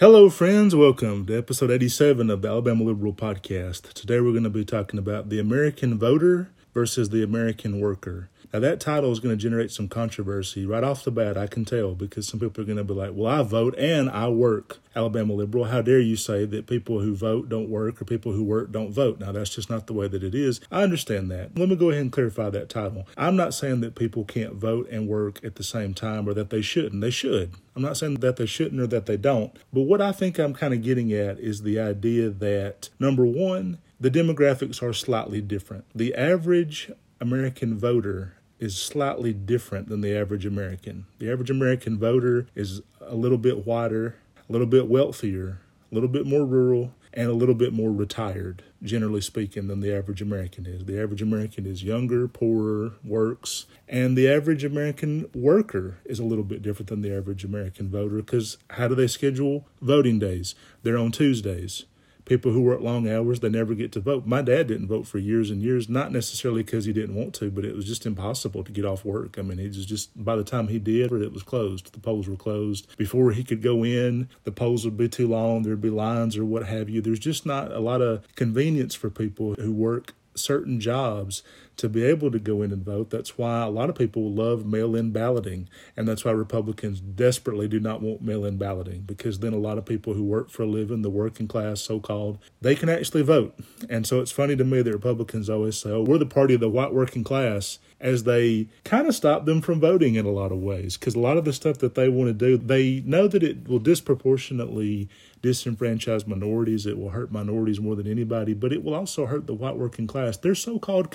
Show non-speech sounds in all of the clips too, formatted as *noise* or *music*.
Hello, friends. Welcome to episode 87 of the Alabama Liberal Podcast. Today we're going to be talking about the American voter versus the American worker. Now, that title is going to generate some controversy right off the bat, I can tell, because some people are going to be like, well, I vote and I work. Alabama liberal, how dare you say that people who vote don't work or people who work don't vote? Now, that's just not the way that it is. I understand that. Let me go ahead and clarify that title. I'm not saying that people can't vote and work at the same time or that they shouldn't. They should. I'm not saying that they shouldn't or that they don't. But what I think I'm kind of getting at is the idea that, number one, the demographics are slightly different. The average American voter is slightly different than the average American. The average American voter is a little bit whiter, a little bit wealthier, a little bit more rural, and a little bit more retired, generally speaking, than the average American is. The average American is younger, poorer, works, and the average American worker is a little bit different than the average American voter because how do they schedule voting days? They're on Tuesdays people who work long hours they never get to vote. My dad didn't vote for years and years not necessarily because he didn't want to but it was just impossible to get off work. I mean he was just by the time he did it was closed. The polls were closed. Before he could go in the polls would be too long there'd be lines or what have you. There's just not a lot of convenience for people who work certain jobs to be able to go in and vote. That's why a lot of people love mail in balloting. And that's why Republicans desperately do not want mail in balloting because then a lot of people who work for a living, the working class, so called, they can actually vote. And so it's funny to me that Republicans always say, oh, we're the party of the white working class as they kind of stop them from voting in a lot of ways because a lot of the stuff that they want to do, they know that it will disproportionately disenfranchise minorities. It will hurt minorities more than anybody, but it will also hurt the white working class. Their so called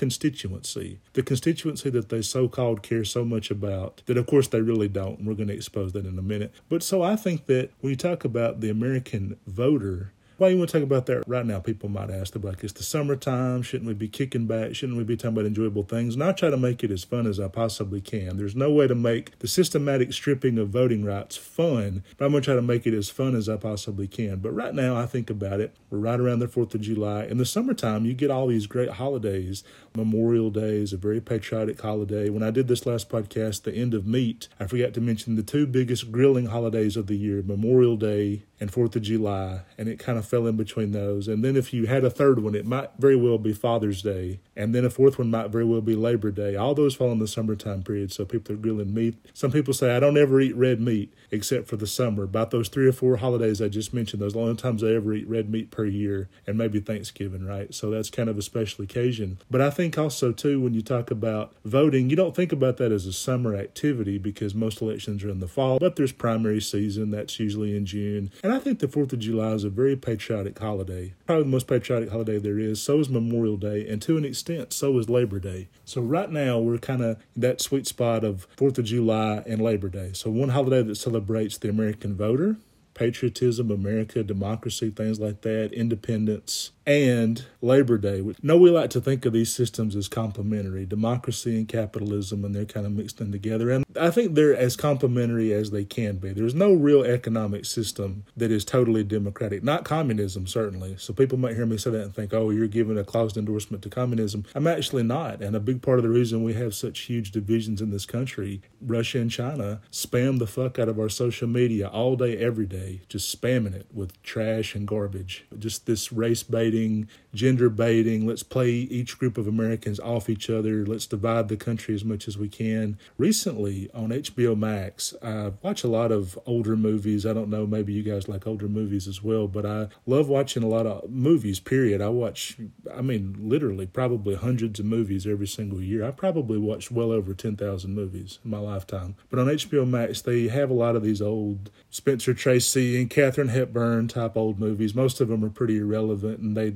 constituency, the constituency that they so called care so much about, that of course they really don't. And we're going to expose that in a minute. But so I think that when you talk about the American voter, why you want to talk about that right now? People might ask, like, it's the summertime. Shouldn't we be kicking back? Shouldn't we be talking about enjoyable things? And I try to make it as fun as I possibly can. There's no way to make the systematic stripping of voting rights fun, but I'm going to try to make it as fun as I possibly can. But right now, I think about it. We're right around the 4th of July. In the summertime, you get all these great holidays. Memorial Day is a very patriotic holiday. When I did this last podcast, the end of meat, I forgot to mention the two biggest grilling holidays of the year Memorial Day and Fourth of July, and it kind of fell in between those. And then if you had a third one, it might very well be Father's Day, and then a fourth one might very well be Labor Day. All those fall in the summertime period, so people are grilling meat. Some people say I don't ever eat red meat except for the summer. About those three or four holidays I just mentioned, those are the only times I ever eat red meat per year, and maybe Thanksgiving, right? So that's kind of a special occasion. But I think also too when you talk about voting, you don't think about that as a summer activity because most elections are in the fall, but there's primary season that's usually in June. And I think the 4th of July is a very patriotic holiday, probably the most patriotic holiday there is. So is Memorial Day, and to an extent, so is Labor Day. So right now, we're kind of that sweet spot of 4th of July and Labor Day. So one holiday that celebrates the American voter, patriotism, America, democracy, things like that, independence, and Labor Day. No, we like to think of these systems as complementary, democracy and capitalism, and they're kind of mixed in together. And I think they're as complementary as they can be. There's no real economic system that is totally democratic, not communism, certainly. So people might hear me say that and think, oh, you're giving a closed endorsement to communism. I'm actually not. And a big part of the reason we have such huge divisions in this country, Russia and China, spam the fuck out of our social media all day, every day, just spamming it with trash and garbage. Just this race baiting baiting, gender baiting. Let's play each group of Americans off each other. Let's divide the country as much as we can. Recently on HBO Max, I watch a lot of older movies. I don't know, maybe you guys like older movies as well, but I love watching a lot of movies, period. I watch, I mean, literally probably hundreds of movies every single year. I probably watched well over 10,000 movies in my lifetime. But on HBO Max, they have a lot of these old Spencer Tracy and Katharine Hepburn type old movies. Most of them are pretty irrelevant and they they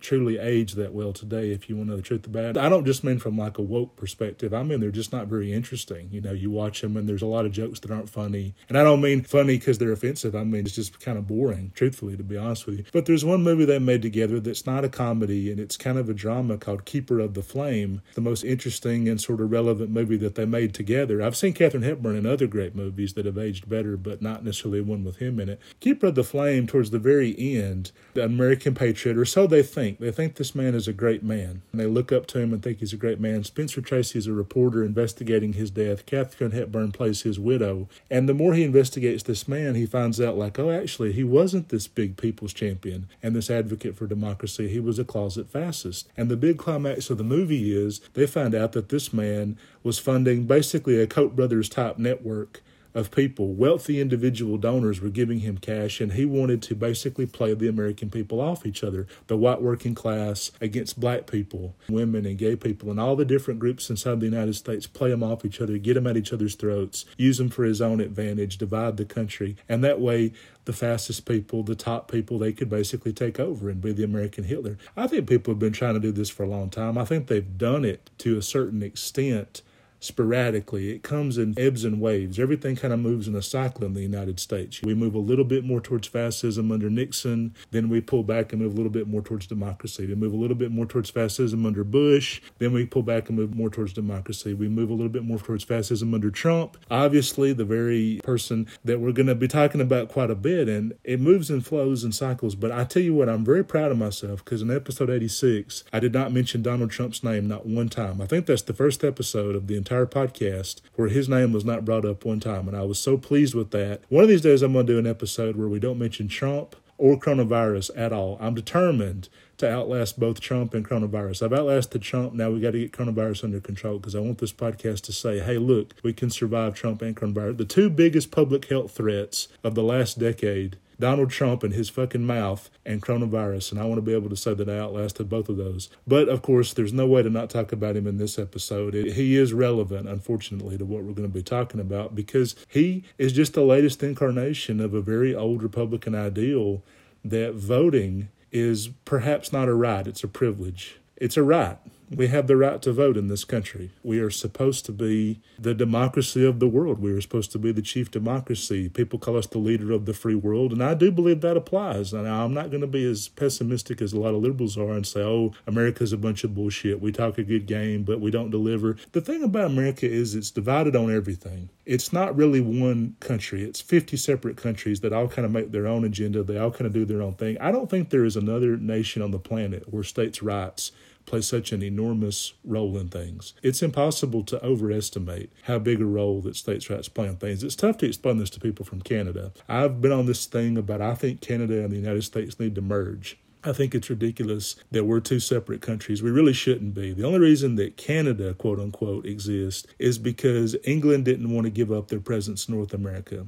truly age that well today, if you want to know the truth about it. I don't just mean from like a woke perspective. I mean they're just not very interesting. You know, you watch them and there's a lot of jokes that aren't funny. And I don't mean funny because they're offensive. I mean it's just kind of boring, truthfully, to be honest with you. But there's one movie they made together that's not a comedy and it's kind of a drama called Keeper of the Flame, the most interesting and sort of relevant movie that they made together. I've seen Katharine Hepburn in other great movies that have aged better, but not necessarily one with him in it. Keeper of the Flame, towards the very end, the American patriot, or so they think. They think this man is a great man. And they look up to him and think he's a great man. Spencer Tracy is a reporter investigating his death. Katharine Hepburn plays his widow. And the more he investigates this man, he finds out, like, oh, actually, he wasn't this big people's champion and this advocate for democracy. He was a closet fascist. And the big climax of the movie is they find out that this man was funding basically a Koch brothers type network of people, wealthy individual donors were giving him cash, and he wanted to basically play the American people off each other the white working class against black people, women, and gay people, and all the different groups inside the United States play them off each other, get them at each other's throats, use them for his own advantage, divide the country, and that way the fastest people, the top people, they could basically take over and be the American Hitler. I think people have been trying to do this for a long time. I think they've done it to a certain extent sporadically. It comes in ebbs and waves. Everything kind of moves in a cycle in the United States. We move a little bit more towards fascism under Nixon, then we pull back and move a little bit more towards democracy. We move a little bit more towards fascism under Bush, then we pull back and move more towards democracy. We move a little bit more towards fascism under Trump. Obviously, the very person that we're going to be talking about quite a bit, and it moves and flows and cycles. But I tell you what, I'm very proud of myself because in episode 86, I did not mention Donald Trump's name not one time. I think that's the first episode of the entire entire podcast where his name was not brought up one time. And I was so pleased with that. One of these days, I'm going to do an episode where we don't mention Trump or coronavirus at all. I'm determined to outlast both Trump and coronavirus. I've outlasted Trump. Now we got to get coronavirus under control because I want this podcast to say, hey, look, we can survive Trump and coronavirus. The two biggest public health threats of the last decade Donald Trump and his fucking mouth and coronavirus. And I want to be able to say that I outlasted both of those. But of course, there's no way to not talk about him in this episode. It, he is relevant, unfortunately, to what we're going to be talking about because he is just the latest incarnation of a very old Republican ideal that voting is perhaps not a right, it's a privilege. It's a right. We have the right to vote in this country. We are supposed to be the democracy of the world. We are supposed to be the chief democracy. People call us the leader of the free world, and I do believe that applies. And I'm not going to be as pessimistic as a lot of liberals are and say, oh, America's a bunch of bullshit. We talk a good game, but we don't deliver. The thing about America is it's divided on everything. It's not really one country, it's 50 separate countries that all kind of make their own agenda. They all kind of do their own thing. I don't think there is another nation on the planet where states' rights play such an enormous role in things. It's impossible to overestimate how big a role that states' rights play in things. It's tough to explain this to people from Canada. I've been on this thing about I think Canada and the United States need to merge. I think it's ridiculous that we're two separate countries. We really shouldn't be. The only reason that Canada, quote unquote, exists is because England didn't want to give up their presence in North America.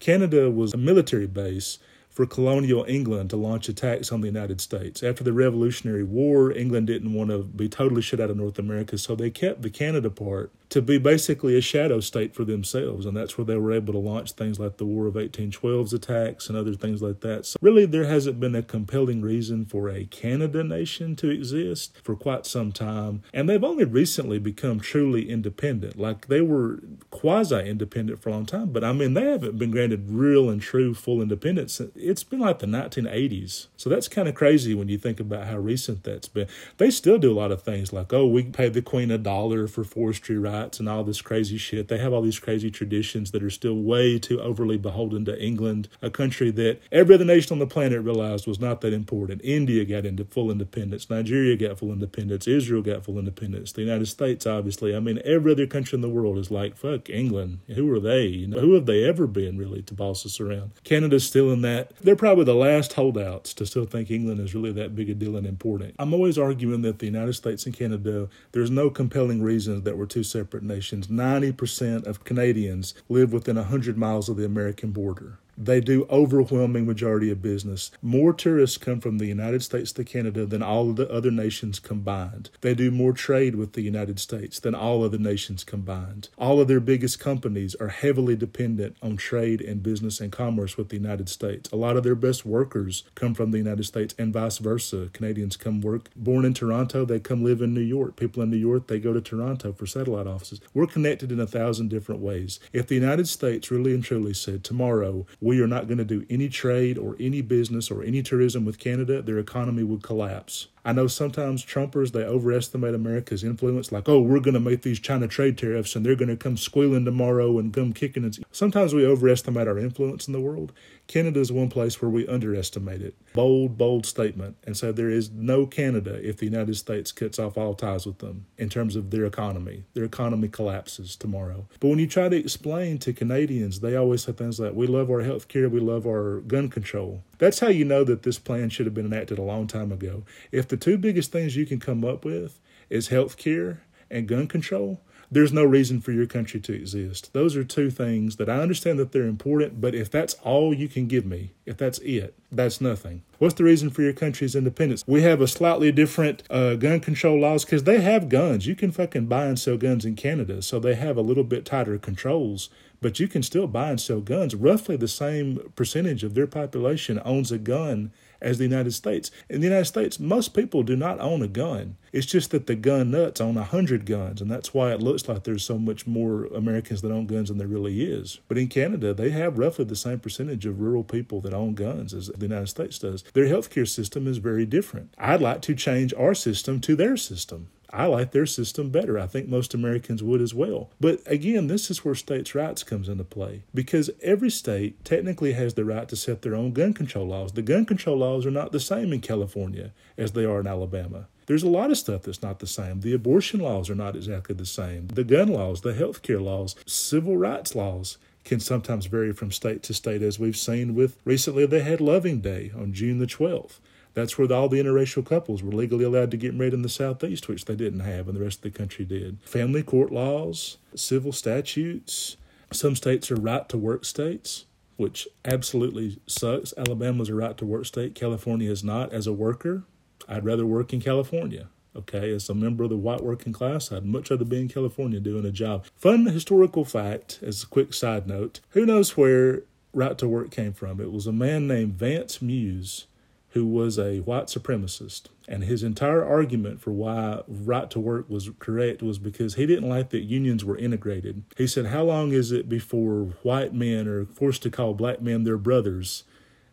Canada was a military base for colonial England to launch attacks on the United States. After the Revolutionary War, England didn't want to be totally shut out of North America, so they kept the Canada part to be basically a shadow state for themselves. And that's where they were able to launch things like the War of 1812's attacks and other things like that. So, really, there hasn't been a compelling reason for a Canada nation to exist for quite some time. And they've only recently become truly independent. Like they were quasi independent for a long time, but I mean, they haven't been granted real and true full independence. It's been like the 1980s. So, that's kind of crazy when you think about how recent that's been. They still do a lot of things like, oh, we pay the Queen a dollar for forestry rights and all this crazy shit. They have all these crazy traditions that are still way too overly beholden to England, a country that every other nation on the planet realized was not that important. India got into full independence, Nigeria got full independence, Israel got full independence, the United States, obviously. I mean, every other country in the world is like, fuck England. Who are they? You know, who have they ever been, really, to boss us around? Canada's still in that. They're probably the last holdouts to still think England is really that big a deal and important. I'm always arguing that the United States and Canada, there's no compelling reason that we're two separate separate nations. 90% of Canadians live within 100 miles of the American border. They do overwhelming majority of business. More tourists come from the United States to Canada than all of the other nations combined. They do more trade with the United States than all other nations combined. All of their biggest companies are heavily dependent on trade and business and commerce with the United States. A lot of their best workers come from the United States and vice versa. Canadians come work born in Toronto, they come live in New York. People in New York, they go to Toronto for satellite offices. We're connected in a thousand different ways. If the United States really and truly said tomorrow we are not going to do any trade or any business or any tourism with Canada, their economy would collapse. I know sometimes Trumpers, they overestimate America's influence, like, oh, we're going to make these China trade tariffs and they're going to come squealing tomorrow and come kicking. And sometimes we overestimate our influence in the world. Canada is one place where we underestimate it. Bold, bold statement. And so there is no Canada if the United States cuts off all ties with them in terms of their economy. Their economy collapses tomorrow. But when you try to explain to Canadians, they always say things like, we love our health care, we love our gun control. That's how you know that this plan should have been enacted a long time ago. If the two biggest things you can come up with is health care and gun control, there's no reason for your country to exist. Those are two things that I understand that they're important, but if that's all you can give me, if that's it, that's nothing. What's the reason for your country's independence? We have a slightly different uh, gun control laws because they have guns. You can fucking buy and sell guns in Canada, so they have a little bit tighter controls but you can still buy and sell guns. Roughly the same percentage of their population owns a gun as the United States. In the United States, most people do not own a gun. It's just that the gun nuts own a hundred guns, and that's why it looks like there's so much more Americans that own guns than there really is. But in Canada, they have roughly the same percentage of rural people that own guns as the United States does. Their healthcare system is very different. I'd like to change our system to their system. I like their system better. I think most Americans would as well. But again, this is where states' rights comes into play because every state technically has the right to set their own gun control laws. The gun control laws are not the same in California as they are in Alabama. There's a lot of stuff that's not the same. The abortion laws are not exactly the same. The gun laws, the health care laws, civil rights laws can sometimes vary from state to state, as we've seen with recently they had Loving Day on June the 12th. That's where all the interracial couples were legally allowed to get married in the Southeast, which they didn't have, and the rest of the country did. Family court laws, civil statutes. Some states are right to work states, which absolutely sucks. Alabama's a right to work state. California is not. As a worker, I'd rather work in California. Okay, as a member of the white working class, I'd much rather be in California doing a job. Fun historical fact, as a quick side note who knows where right to work came from? It was a man named Vance Muse who was a white supremacist. And his entire argument for why right to work was correct was because he didn't like that unions were integrated. He said, How long is it before white men are forced to call black men their brothers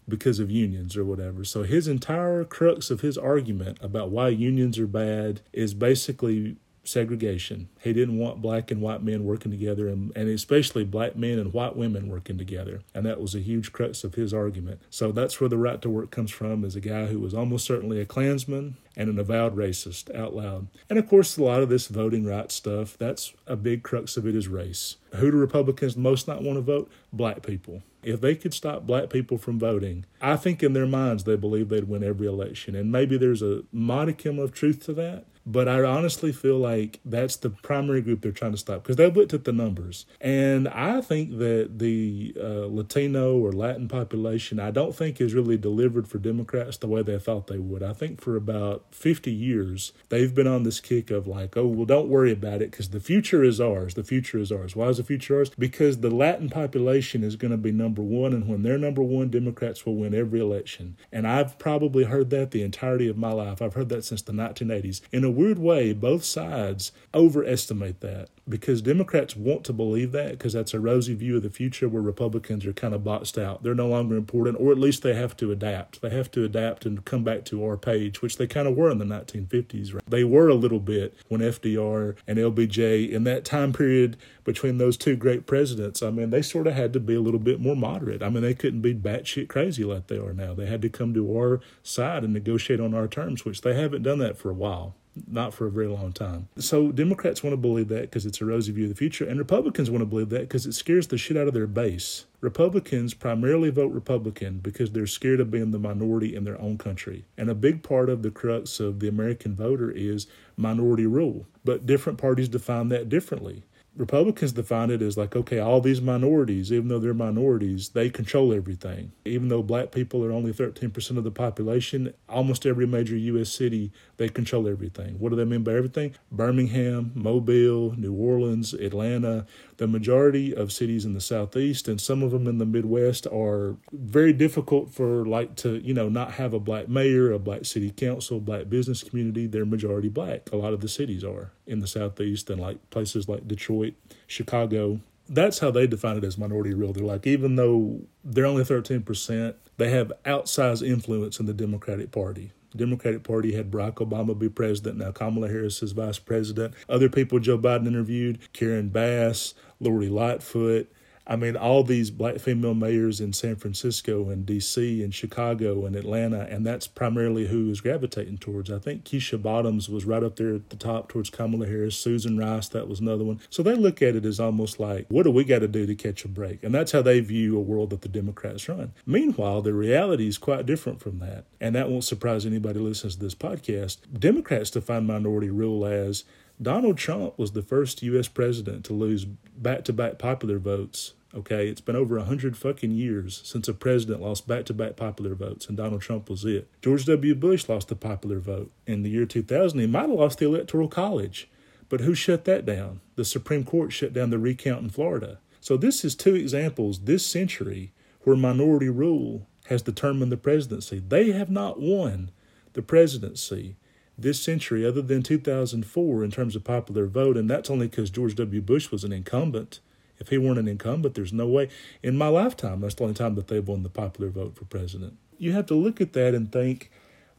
because of unions or whatever? So his entire crux of his argument about why unions are bad is basically segregation. He didn't want black and white men working together, and, and especially black men and white women working together. And that was a huge crux of his argument. So that's where the right to work comes from, as a guy who was almost certainly a Klansman and an avowed racist out loud. And of course, a lot of this voting rights stuff, that's a big crux of it is race. Who do Republicans most not want to vote? Black people. If they could stop black people from voting, I think in their minds they believe they'd win every election. And maybe there's a modicum of truth to that. But I honestly feel like that's the primary group they're trying to stop because they've looked at the numbers. And I think that the uh, Latino or Latin population, I don't think is really delivered for Democrats the way they thought they would. I think for about 50 years, they've been on this kick of like, oh, well, don't worry about it because the future is ours. The future is ours. Why is the future ours? Because the Latin population is going to be number one. And when they're number one, Democrats will win every election. And I've probably heard that the entirety of my life. I've heard that since the 1980s. In a weird way, both sides overestimate that because Democrats want to believe that because that's a rosy view of the future where Republicans are kind of boxed out. They're no longer important, or at least they have to adapt. They have to adapt and come back to our page, which they kind of were in the 1950s. Right? They were a little bit when FDR and LBJ in that time period between those two great presidents. I mean, they sort of had to be a little bit more moderate. I mean, they couldn't be batshit crazy like they are now. They had to come to our side and negotiate on our terms, which they haven't done that for a while not for a very long time. So Democrats want to believe that because it's a rosy view of the future, and Republicans want to believe that because it scares the shit out of their base. Republicans primarily vote Republican because they're scared of being the minority in their own country. And a big part of the crux of the American voter is minority rule. But different parties define that differently. Republicans define it as like, okay, all these minorities, even though they're minorities, they control everything. Even though black people are only 13% of the population, almost every major U.S. city, they control everything. What do they mean by everything? Birmingham, Mobile, New Orleans, Atlanta, the majority of cities in the Southeast and some of them in the Midwest are very difficult for like to, you know, not have a black mayor, a black city council, black business community. They're majority black. A lot of the cities are in the Southeast and like places like Detroit, Chicago. That's how they define it as minority rule. They're like, even though they're only 13%, they have outsized influence in the Democratic Party Democratic Party had Barack Obama be president. Now Kamala Harris is vice president. Other people Joe Biden interviewed, Karen Bass, Lori Lightfoot, I mean, all these black female mayors in San Francisco and D.C. and Chicago and Atlanta, and that's primarily who is gravitating towards. I think Keisha Bottoms was right up there at the top towards Kamala Harris. Susan Rice, that was another one. So they look at it as almost like, what do we got to do to catch a break? And that's how they view a world that the Democrats run. Meanwhile, the reality is quite different from that. And that won't surprise anybody listens to this podcast. Democrats define minority rule as Donald Trump was the first U.S. president to lose back to back popular votes. Okay, it's been over a hundred fucking years since a president lost back to back popular votes, and Donald Trump was it. George W. Bush lost the popular vote in the year 2000. He might have lost the Electoral College, but who shut that down? The Supreme Court shut down the recount in Florida. So, this is two examples this century where minority rule has determined the presidency. They have not won the presidency this century other than 2004 in terms of popular vote, and that's only because George W. Bush was an incumbent. If he weren't an incumbent, there's no way. In my lifetime, that's the only time that they've won the popular vote for president. You have to look at that and think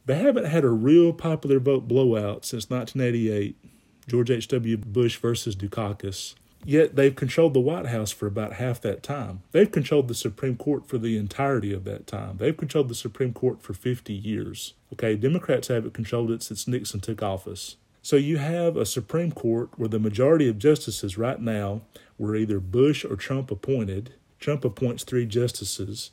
they haven't had a real popular vote blowout since 1988, George H.W. Bush versus Dukakis. Yet they've controlled the White House for about half that time. They've controlled the Supreme Court for the entirety of that time. They've controlled the Supreme Court for 50 years. Okay, Democrats have it controlled it since Nixon took office. So you have a Supreme Court where the majority of justices right now were either Bush or Trump appointed. Trump appoints three justices,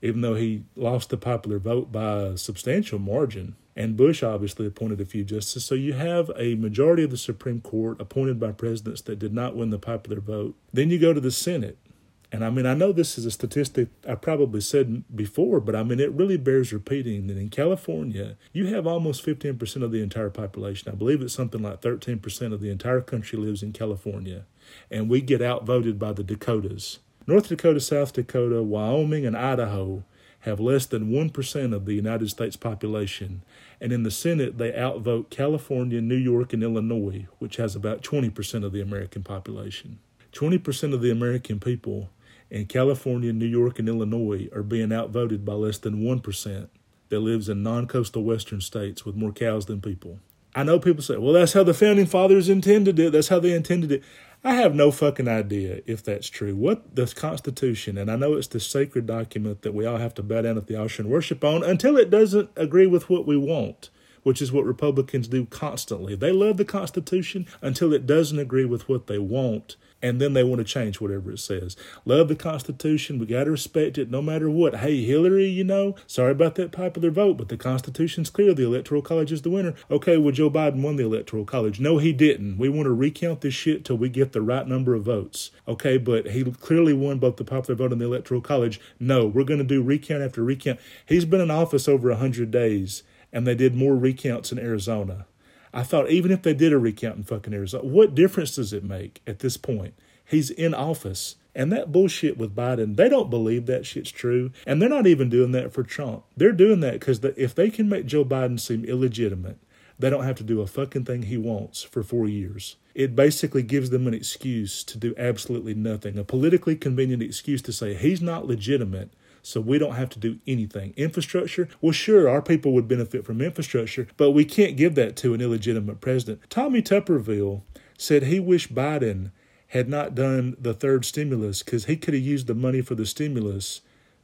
even though he lost the popular vote by a substantial margin. And Bush obviously appointed a few justices. So you have a majority of the Supreme Court appointed by presidents that did not win the popular vote. Then you go to the Senate. And I mean, I know this is a statistic I probably said before, but I mean, it really bears repeating that in California, you have almost 15% of the entire population. I believe it's something like 13% of the entire country lives in California. And we get outvoted by the Dakotas. North Dakota, South Dakota, Wyoming, and Idaho have less than 1% of the United States population, and in the Senate they outvote California, New York, and Illinois, which has about 20% of the American population. 20% of the American people in California, New York, and Illinois are being outvoted by less than 1% that lives in non coastal western states with more cows than people. I know people say, well, that's how the founding fathers intended it. That's how they intended it. I have no fucking idea if that's true. What the Constitution, and I know it's the sacred document that we all have to bow down at the altar and worship on until it doesn't agree with what we want, which is what Republicans do constantly. They love the Constitution until it doesn't agree with what they want and then they want to change whatever it says. Love the Constitution. We got to respect it no matter what. Hey, Hillary, you know, sorry about that popular vote, but the Constitution's clear. The Electoral College is the winner. Okay, well, Joe Biden won the Electoral College. No, he didn't. We want to recount this shit till we get the right number of votes. Okay, but he clearly won both the popular vote and the Electoral College. No, we're going to do recount after recount. He's been in office over 100 days, and they did more recounts in Arizona. I thought even if they did a recount in fucking Arizona, what difference does it make at this point? He's in office. And that bullshit with Biden, they don't believe that shit's true. And they're not even doing that for Trump. They're doing that because if they can make Joe Biden seem illegitimate, they don't have to do a fucking thing he wants for four years. It basically gives them an excuse to do absolutely nothing, a politically convenient excuse to say he's not legitimate, so we don't have to do anything. Infrastructure, well, sure, our people would benefit from infrastructure, but we can't give that to an illegitimate president. Tommy Tuberville said he wished Biden had not done the third stimulus because he could have used the money for the stimulus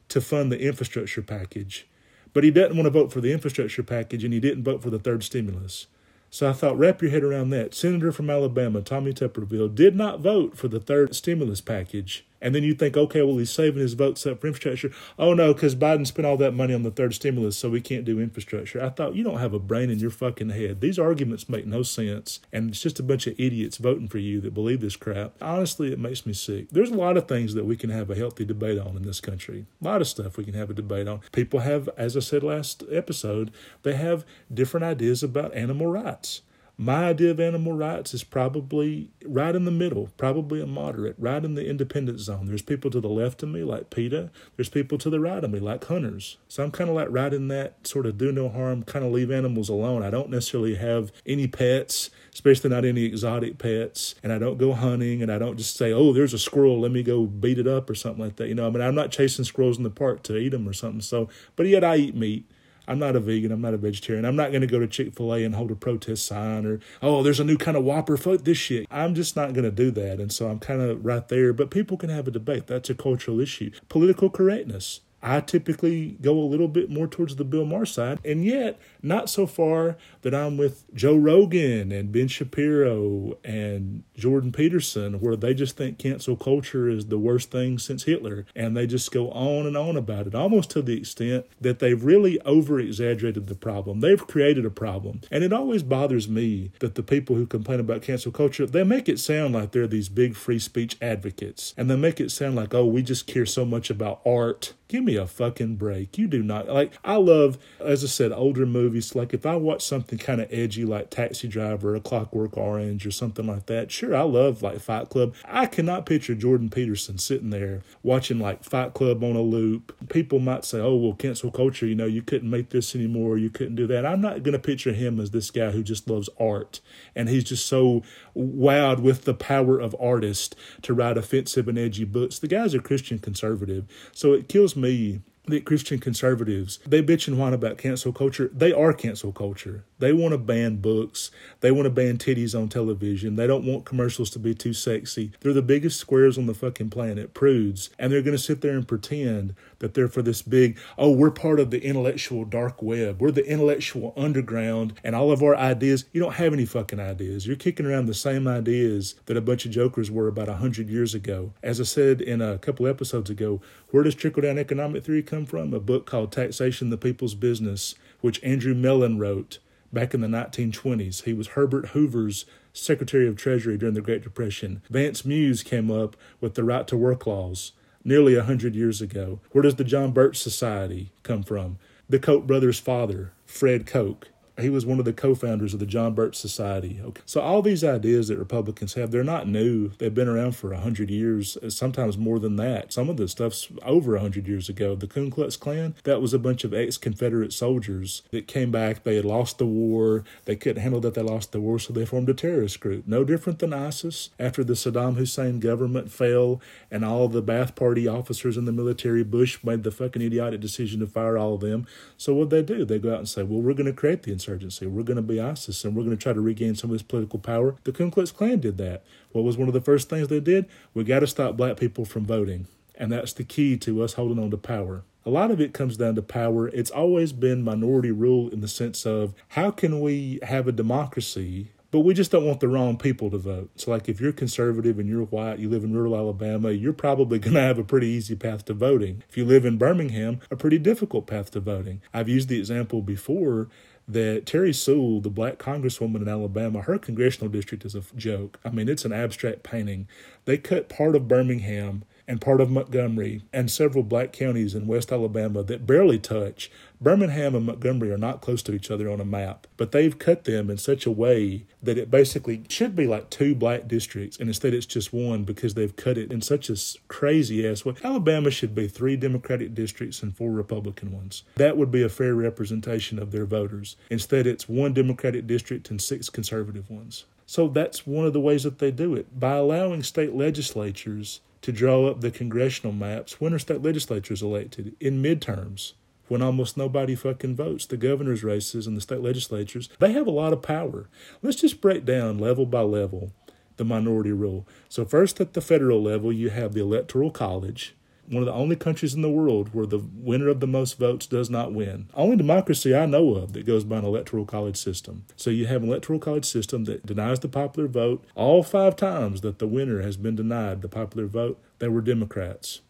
to fund the infrastructure package. But he doesn't want to vote for the infrastructure package and he didn't vote for the third stimulus. So I thought, wrap your head around that. Senator from Alabama, Tommy Tuberville, did not vote for the third stimulus package and then you think, okay, well, he's saving his votes up for infrastructure. Oh, no, because Biden spent all that money on the third stimulus, so we can't do infrastructure. I thought, you don't have a brain in your fucking head. These arguments make no sense. And it's just a bunch of idiots voting for you that believe this crap. Honestly, it makes me sick. There's a lot of things that we can have a healthy debate on in this country. A lot of stuff we can have a debate on. People have, as I said last episode, they have different ideas about animal rights. My idea of animal rights is probably right in the middle, probably a moderate, right in the independent zone. There's people to the left of me, like PETA. There's people to the right of me, like hunters. So I'm kind of like right in that sort of do no harm, kind of leave animals alone. I don't necessarily have any pets, especially not any exotic pets. And I don't go hunting and I don't just say, oh, there's a squirrel, let me go beat it up or something like that. You know, I mean, I'm not chasing squirrels in the park to eat them or something. So, but yet I eat meat. I'm not a vegan. I'm not a vegetarian. I'm not going to go to Chick fil A and hold a protest sign or, oh, there's a new kind of Whopper. Fuck this shit. I'm just not going to do that. And so I'm kind of right there. But people can have a debate. That's a cultural issue. Political correctness. I typically go a little bit more towards the Bill Maher side, and yet not so far that I'm with Joe Rogan and Ben Shapiro and Jordan Peterson, where they just think cancel culture is the worst thing since Hitler, and they just go on and on about it, almost to the extent that they've really over exaggerated the problem. They've created a problem, and it always bothers me that the people who complain about cancel culture they make it sound like they're these big free speech advocates, and they make it sound like oh we just care so much about art Give me a fucking break. You do not like. I love, as I said, older movies. Like if I watch something kind of edgy, like Taxi Driver, or Clockwork Orange, or something like that. Sure, I love like Fight Club. I cannot picture Jordan Peterson sitting there watching like Fight Club on a loop. People might say, "Oh, well, cancel culture. You know, you couldn't make this anymore. You couldn't do that." I'm not going to picture him as this guy who just loves art and he's just so wowed with the power of artist to write offensive and edgy books. The guy's a Christian conservative, so it kills me that Christian conservatives, they bitch and whine about cancel culture. They are cancel culture. They want to ban books. They want to ban titties on television. They don't want commercials to be too sexy. They're the biggest squares on the fucking planet, prudes. And they're going to sit there and pretend that they're for this big, oh, we're part of the intellectual dark web. We're the intellectual underground and all of our ideas. You don't have any fucking ideas. You're kicking around the same ideas that a bunch of jokers were about a hundred years ago. As I said in a couple episodes ago, where does trickle down economic theory come from? A book called Taxation the People's Business, which Andrew Mellon wrote back in the 1920s. He was Herbert Hoover's Secretary of Treasury during the Great Depression. Vance Muse came up with the right to work laws nearly a hundred years ago. Where does the John Birch Society come from? The Koch brothers' father, Fred Koch. He was one of the co-founders of the John Birch Society. Okay. So all these ideas that Republicans have, they're not new. They've been around for a hundred years, uh, sometimes more than that. Some of the stuff's over a hundred years ago. The Ku Klux Klan, that was a bunch of ex-Confederate soldiers that came back. They had lost the war. They couldn't handle that they lost the war, so they formed a terrorist group. No different than ISIS. After the Saddam Hussein government fell and all the Ba'ath Party officers in the military, Bush made the fucking idiotic decision to fire all of them. So what they do? They go out and say, well, we're going to create the insurgency insurgency. We're going to be ISIS and we're going to try to regain some of this political power. The Ku Klux Klan did that. What was one of the first things they did? We got to stop black people from voting. And that's the key to us holding on to power. A lot of it comes down to power. It's always been minority rule in the sense of how can we have a democracy but we just don't want the wrong people to vote. So, like, if you're conservative and you're white, you live in rural Alabama, you're probably *laughs* going to have a pretty easy path to voting. If you live in Birmingham, a pretty difficult path to voting. I've used the example before that Terry Sewell, the black congresswoman in Alabama, her congressional district is a joke. I mean, it's an abstract painting. They cut part of Birmingham and part of Montgomery and several black counties in West Alabama that barely touch. Birmingham and Montgomery are not close to each other on a map, but they've cut them in such a way that it basically should be like two black districts, and instead it's just one because they've cut it in such a crazy ass way. Alabama should be three Democratic districts and four Republican ones. That would be a fair representation of their voters. Instead, it's one Democratic district and six conservative ones. So that's one of the ways that they do it by allowing state legislatures to draw up the congressional maps when are state legislatures elected? In midterms, when almost nobody fucking votes. The governor's races and the state legislatures, they have a lot of power. Let's just break down level by level the minority rule. So, first at the federal level, you have the Electoral College, one of the only countries in the world where the winner of the most votes does not win. Only democracy I know of that goes by an electoral college system. So you have an electoral college system that denies the popular vote. All five times that the winner has been denied the popular vote, they were Democrats.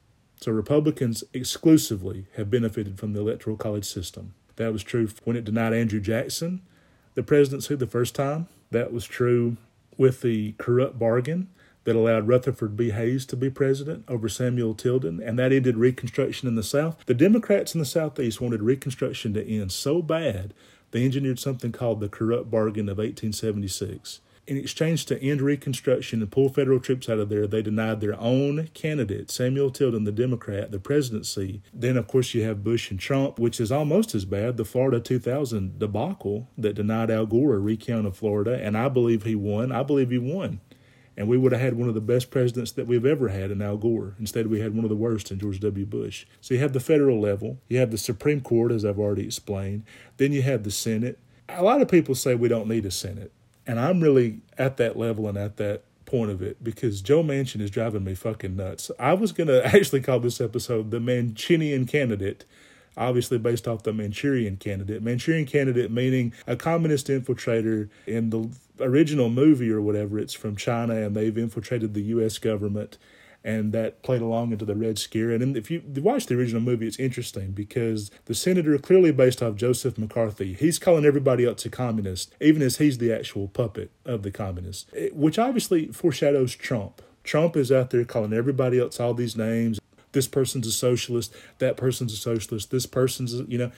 So Republicans exclusively have benefited from the electoral college system. That was true when it denied Andrew Jackson the presidency the first time. That was true with the corrupt bargain that allowed Rutherford B. Hayes to be president over Samuel Tilden, and that ended Reconstruction in the South. The Democrats in the Southeast wanted Reconstruction to end so bad, they engineered something called the Corrupt Bargain of 1876. In exchange to end Reconstruction and pull federal troops out of there, they denied their own candidate, Samuel Tilden, the Democrat, the presidency. Then, of course, you have Bush and Trump, which is almost as bad. The Florida 2000 debacle that denied Al Gore a recount of Florida, and I believe he won. I believe he won and we would have had one of the best presidents that we've ever had in Al Gore. Instead, we had one of the worst in George W. Bush. So you have the federal level, you have the Supreme Court, as I've already explained, then you have the Senate. A lot of people say we don't need a Senate, and I'm really at that level and at that point of it because Joe Manchin is driving me fucking nuts. I was going *laughs* to actually call this episode The Manchinian Candidate obviously based off the Manchurian candidate. Manchurian candidate meaning a communist infiltrator in the original movie or whatever. It's from China and they've infiltrated the U.S. government. And that played along into the Red Scare. And if you watch the original movie, it's interesting because the senator, clearly based off Joseph McCarthy, he's calling everybody else a communist, even as he's the actual puppet of the communists, which obviously foreshadows Trump. Trump is out there calling everybody else all these names this person's a socialist, that person's a socialist, this person's, you know,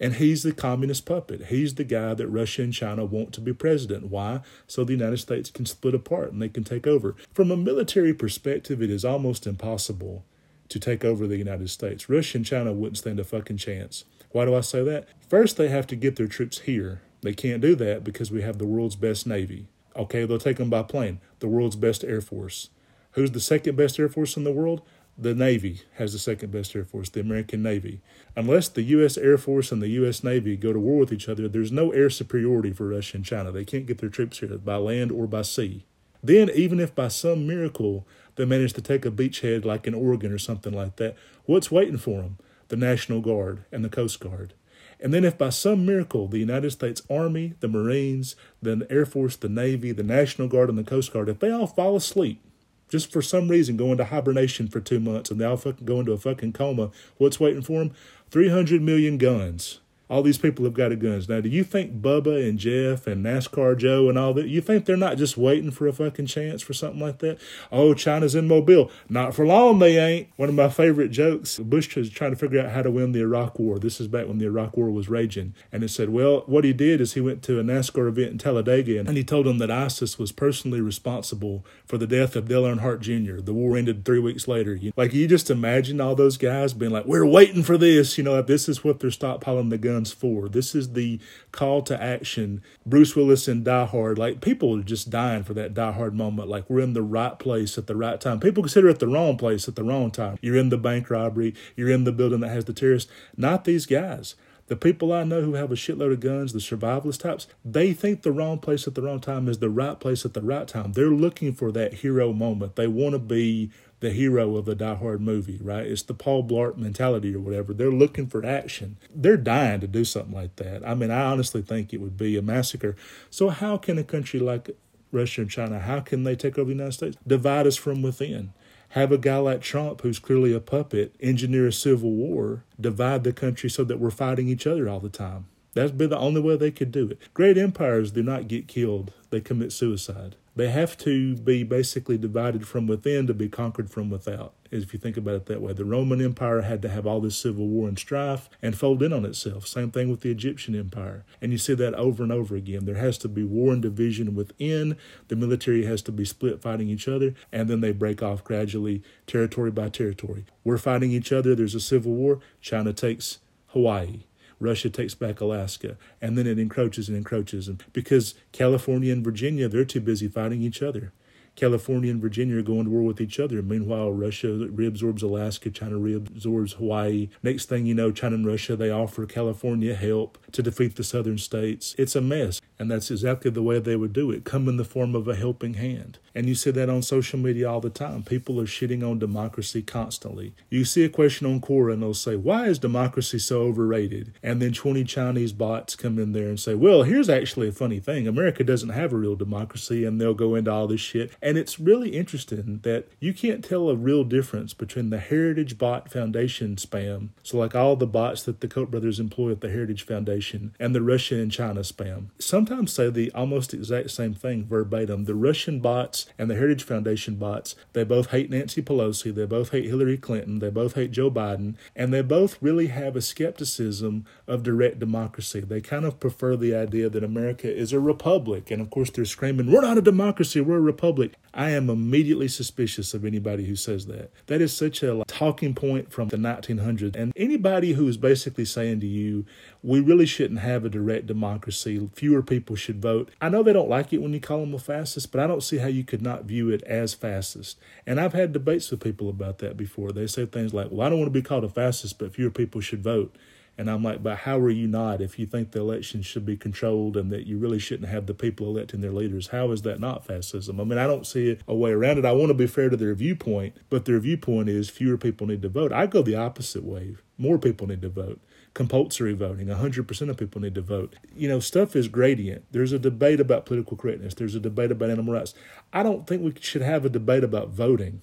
and he's the communist puppet. He's the guy that Russia and China want to be president. Why? So the United States can split apart and they can take over. From a military perspective, it is almost impossible to take over the United States. Russia and China wouldn't stand a fucking chance. Why do I say that? First, they have to get their troops here. They can't do that because we have the world's best Navy. Okay, they'll take them by plane. The world's best Air Force. Who's the second best Air Force in the world? The Navy has the second best Air Force, the American Navy. Unless the U.S. Air Force and the U.S. Navy go to war with each other, there's no air superiority for Russia and China. They can't get their troops here by land or by sea. Then, even if by some miracle they manage to take a beachhead like in Oregon or something like that, what's waiting for them? The National Guard and the Coast Guard. And then, if by some miracle the United States Army, the Marines, the Air Force, the Navy, the National Guard, and the Coast Guard, if they all fall asleep, just for some reason go into hibernation for two months and they all fucking go into a fucking coma. What's waiting for them? 300 million guns all these people have got guns. Now, do you think Bubba and Jeff and NASCAR Joe and all that, you think they're not just waiting for a fucking chance for something like that? Oh, China's in Mobile. Not for long, they ain't. One of my favorite jokes Bush was trying to figure out how to win the Iraq War. This is back when the Iraq War was raging. And it said, well, what he did is he went to a NASCAR event in Talladega and he told them that ISIS was personally responsible for the death of Dale Earnhardt Jr. The war ended three weeks later. Like, you just imagine all those guys being like, we're waiting for this. You know, if this is what they're stockpiling the guns for. This is the call to action. Bruce Willis in Die Hard, like people are just dying for that Die Hard moment. Like we're in the right place at the right time. People consider it the wrong place at the wrong time. You're in the bank robbery. You're in the building that has the terrorists. Not these guys. The people I know who have a shitload of guns, the survivalist types, they think the wrong place at the wrong time is the right place at the right time. They're looking for that hero moment. They want to be the hero of the Die Hard movie, right? It's the Paul Blart mentality or whatever. They're looking for action. They're dying to do something like that. I mean, I honestly think it would be a massacre. So, how can a country like Russia and China, how can they take over the United States? Divide us from within. Have a guy like Trump, who's clearly a puppet, engineer a civil war, divide the country so that we're fighting each other all the time. That'd be the only way they could do it. Great empires do not get killed, they commit suicide. They have to be basically divided from within to be conquered from without, if you think about it that way. The Roman Empire had to have all this civil war and strife and fold in on itself. Same thing with the Egyptian Empire. And you see that over and over again. There has to be war and division within. The military has to be split fighting each other, and then they break off gradually, territory by territory. We're fighting each other. There's a civil war. China takes Hawaii. Russia takes back Alaska, and then it encroaches and encroaches. And because California and Virginia, they're too busy fighting each other. California and Virginia are going to war with each other. Meanwhile, Russia reabsorbs Alaska, China reabsorbs Hawaii. Next thing you know, China and Russia, they offer California help to defeat the southern states. It's a mess. And that's exactly the way they would do it come in the form of a helping hand. And you see that on social media all the time. People are shitting on democracy constantly. You see a question on Quora and they'll say, Why is democracy so overrated? And then 20 Chinese bots come in there and say, Well, here's actually a funny thing America doesn't have a real democracy. And they'll go into all this shit. It's really interesting that you can't tell a real difference between the Heritage Bot Foundation spam, so like all the bots that the Koch brothers employ at the Heritage Foundation, and the Russia and China spam. Sometimes say the almost exact same thing verbatim. The Russian bots and the Heritage Foundation bots, they both hate Nancy Pelosi, they both hate Hillary Clinton, they both hate Joe Biden, and they both really have a skepticism of direct democracy. They kind of prefer the idea that America is a republic. And of course, they're screaming, We're not a democracy, we're a republic. I am immediately suspicious of anybody who says that. That is such a talking point from the 1900s. And anybody who is basically saying to you, we really shouldn't have a direct democracy, fewer people should vote. I know they don't like it when you call them a fascist, but I don't see how you could not view it as fascist. And I've had debates with people about that before. They say things like, well, I don't want to be called a fascist, but fewer people should vote. And I'm like, but how are you not if you think the election should be controlled and that you really shouldn't have the people electing their leaders? How is that not fascism? I mean, I don't see a way around it. I want to be fair to their viewpoint, but their viewpoint is fewer people need to vote. I go the opposite way. More people need to vote compulsory voting. 100% of people need to vote. You know, stuff is gradient. There's a debate about political correctness, there's a debate about animal rights. I don't think we should have a debate about voting